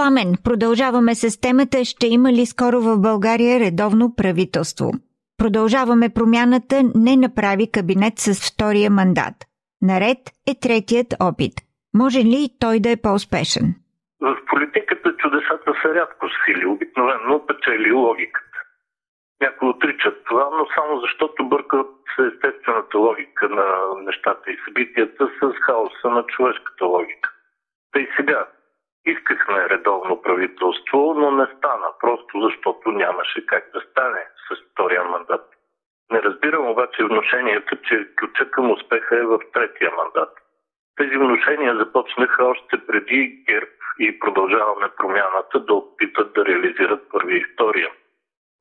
Пламен, продължаваме с темата Ще има ли скоро в България редовно правителство? Продължаваме промяната не направи кабинет с втория мандат. Наред е третият опит. Може ли той да е по-успешен? В политиката чудесата са рядко сили. Обикновено печели логиката. Някои отричат това, но само защото бъркат естествената логика на нещата и събитията с хаоса на човешката логика. Та и сега Искахме редовно правителство, но не стана, просто защото нямаше как да стане с втория мандат. Не разбирам обаче вношенията, че ключа към успеха е в третия мандат. Тези вношения започнаха още преди ГЕРБ и продължаваме промяната да опитат да реализират първи и втория.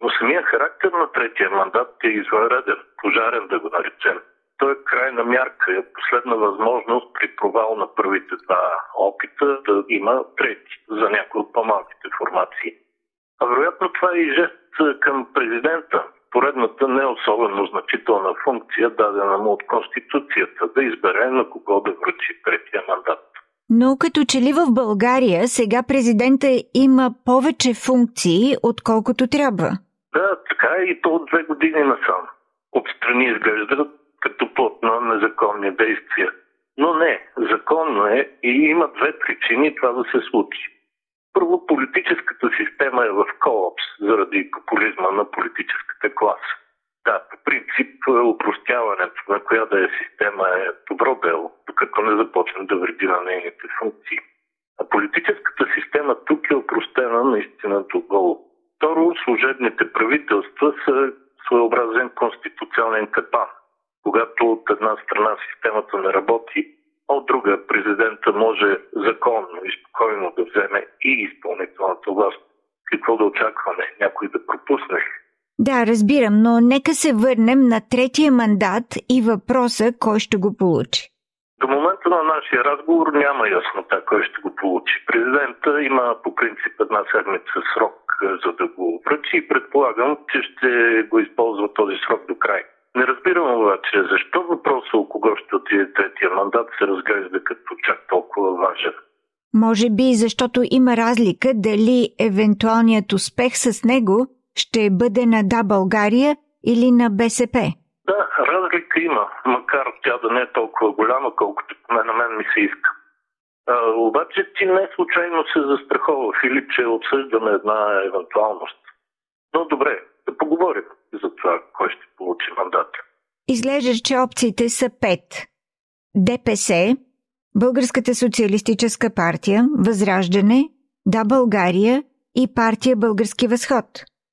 Но самия характер на третия мандат е извънреден, пожарен да го наречем. Той е крайна мярка, е последна възможност при провал на първите два опита да има трети за някои от по-малките формации. А вероятно това е и жест към президента. Поредната не особено значителна функция, дадена му от Конституцията, да избере на кого да връчи третия мандат. Но като че ли в България сега президента има повече функции, отколкото трябва? Да, така е и то от две години насам. Отстрани изглежда като плод на незаконни действия. Но не, законно е и има две причини това да се случи. Първо, политическата система е в колапс заради популизма на политическата класа. Да, по принцип, упростяването на коя да е система е добро дело, докато не започне да вреди на нейните функции. А политическата система тук е упростена наистина до гол. Второ, служебните правителства са своеобразен конституционен капан когато от една страна системата не работи, а от друга президента може законно и спокойно да вземе и изпълнителната власт. Какво да очакваме? Някой да пропусне? Да, разбирам, но нека се върнем на третия мандат и въпроса кой ще го получи. До момента на нашия разговор няма яснота кой ще го получи. Президента има по принцип една седмица срок за да го връчи и предполагам, че ще го използва този срок до край. Не разбирам обаче защо въпроса о кого ще отиде третия мандат се разглежда като чак толкова важен. Може би защото има разлика дали евентуалният успех с него ще бъде на Да България или на БСП. Да, разлика има, макар тя да не е толкова голяма, колкото поне на мен ми се иска. А, обаче ти не случайно се застрахова, Филип, че обсъждаме една евентуалност. Но добре, да поговорим за това, кой ще получи мандат. Изглежда, че опциите са пет. ДПС, Българската социалистическа партия, Възраждане, Да България и партия Български възход.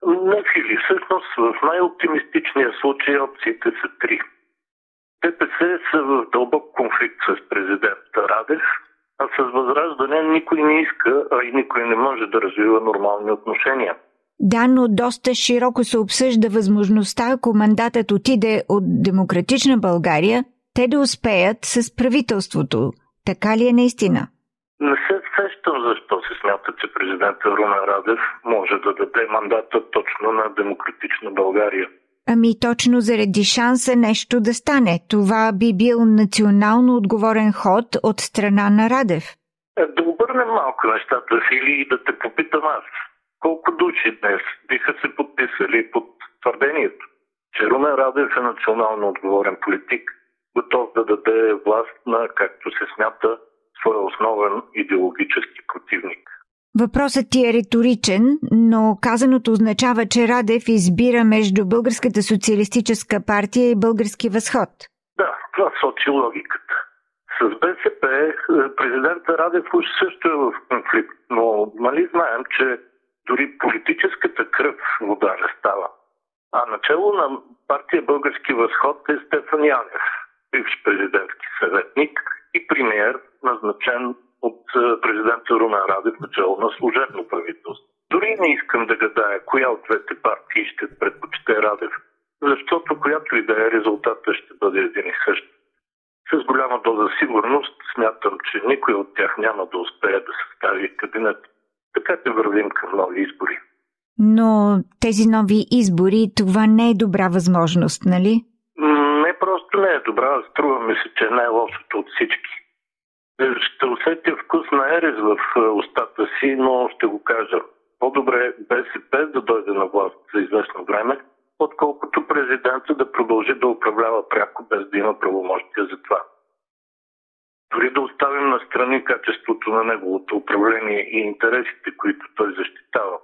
Не, Фили, всъщност в най-оптимистичния случай опциите са три. ДПС са в дълбок конфликт с президента Радев, а с Възраждане никой не иска, а и никой не може да развива нормални отношения. Да, но доста широко се обсъжда възможността, ако мандатът отиде от Демократична България, те да успеят с правителството. Така ли е наистина? Не се сещам защо се смята, че президентът Румен Радев може да даде мандата точно на Демократична България. Ами точно заради шанса нещо да стане. Това би бил национално отговорен ход от страна на Радев. Е, да обърнем малко нещата си или да те попитам аз. Колко души днес биха се подписали под твърдението, че Румен Радев е национално отговорен политик, готов да даде власт на, както се смята, своя основен идеологически противник. Въпросът ти е риторичен, но казаното означава, че Радев избира между Българската социалистическа партия и Български възход. Да, това сочи логиката. С БСП е, президента Радев уж също е в конфликт, но нали знаем, че дори политическата кръв вода не става. А начало на партия Български възход е Стефан Янев, бивш президентски съветник и премиер, назначен от президента Румен Радев начало на служебно правителство. Дори не искам да гадая коя от двете партии ще предпочита ще е Радев. Защото която и да е резултата ще бъде един и същ. С голяма доза сигурност смятам, че никой от тях няма да успее да състави кабинет. Че вървим към нови избори. Но тези нови избори, това не е добра възможност, нали? Не просто не е добра, струва ми се, че е най-лошото от всички. Ще усетя вкус на ерез в е, устата си, но ще го кажа. По-добре БСП да дойде на власт за известно време, отколкото президента да продължи да управлява пряко, без да има правомощия за това. Дори да оставим на страни качеството на неговото управление и интересите, които той защитава.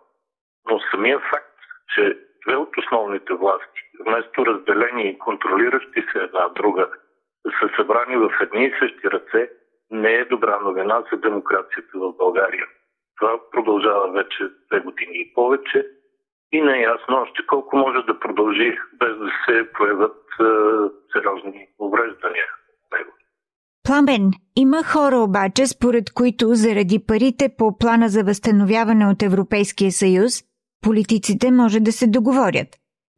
Но самия факт, че две от основните власти, вместо разделени и контролиращи се една друга, са събрани в едни и същи ръце, не е добра новина за демокрацията в България. Това продължава вече две години и повече и не е ясно още колко може да продължи без да се появят е, сериозни увреждания. Пламен, има хора обаче, според които заради парите по плана за възстановяване от Европейския съюз, политиците може да се договорят.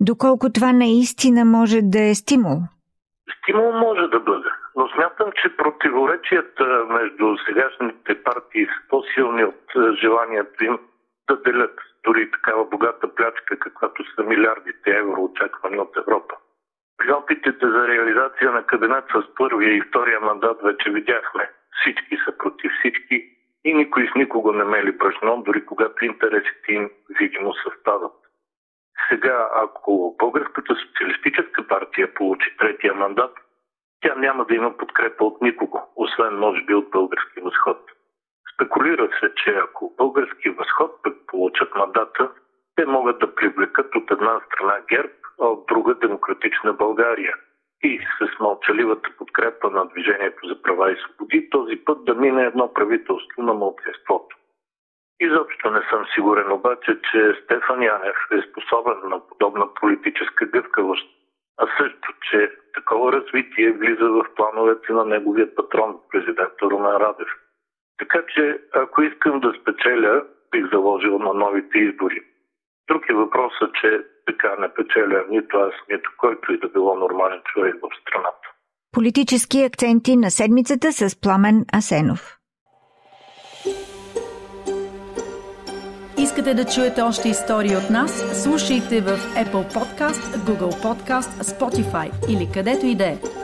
Доколко това наистина може да е стимул? Стимул може да бъде, но смятам, че противоречията между сегашните партии са по-силни от е, желанието им да делят дори такава богата плячка, каквато са милиардите евро очаквани от Европа. При опитите за реализация на кабинет с първия и втория мандат вече видяхме. Всички са против всички и никой с никого не мели брашно, дори когато интересите им видимо съвпадат. Сега, ако Българската социалистическа партия получи третия мандат, тя няма да има подкрепа от никого, освен може би от български възход. Спекулира се, че ако български възход пък получат мандата, те могат да привлекат от една страна ГЕРБ, друга демократична България. И с мълчаливата подкрепа на Движението за права и свободи, този път да мине едно правителство на мълчеството. Изобщо не съм сигурен обаче, че Стефан Янев е способен на подобна политическа гъвкавост, а също, че такова развитие влиза в плановете на неговия патрон, президента Румен Радев. Така че, ако искам да спечеля, бих заложил на новите избори. Друг е въпросът, че така не печеля нито аз, нито който и да било нормален човек в страната. Политически акценти на седмицата с Пламен Асенов. Искате да чуете още истории от нас? Слушайте в Apple Podcast, Google Podcast, Spotify или където и да е.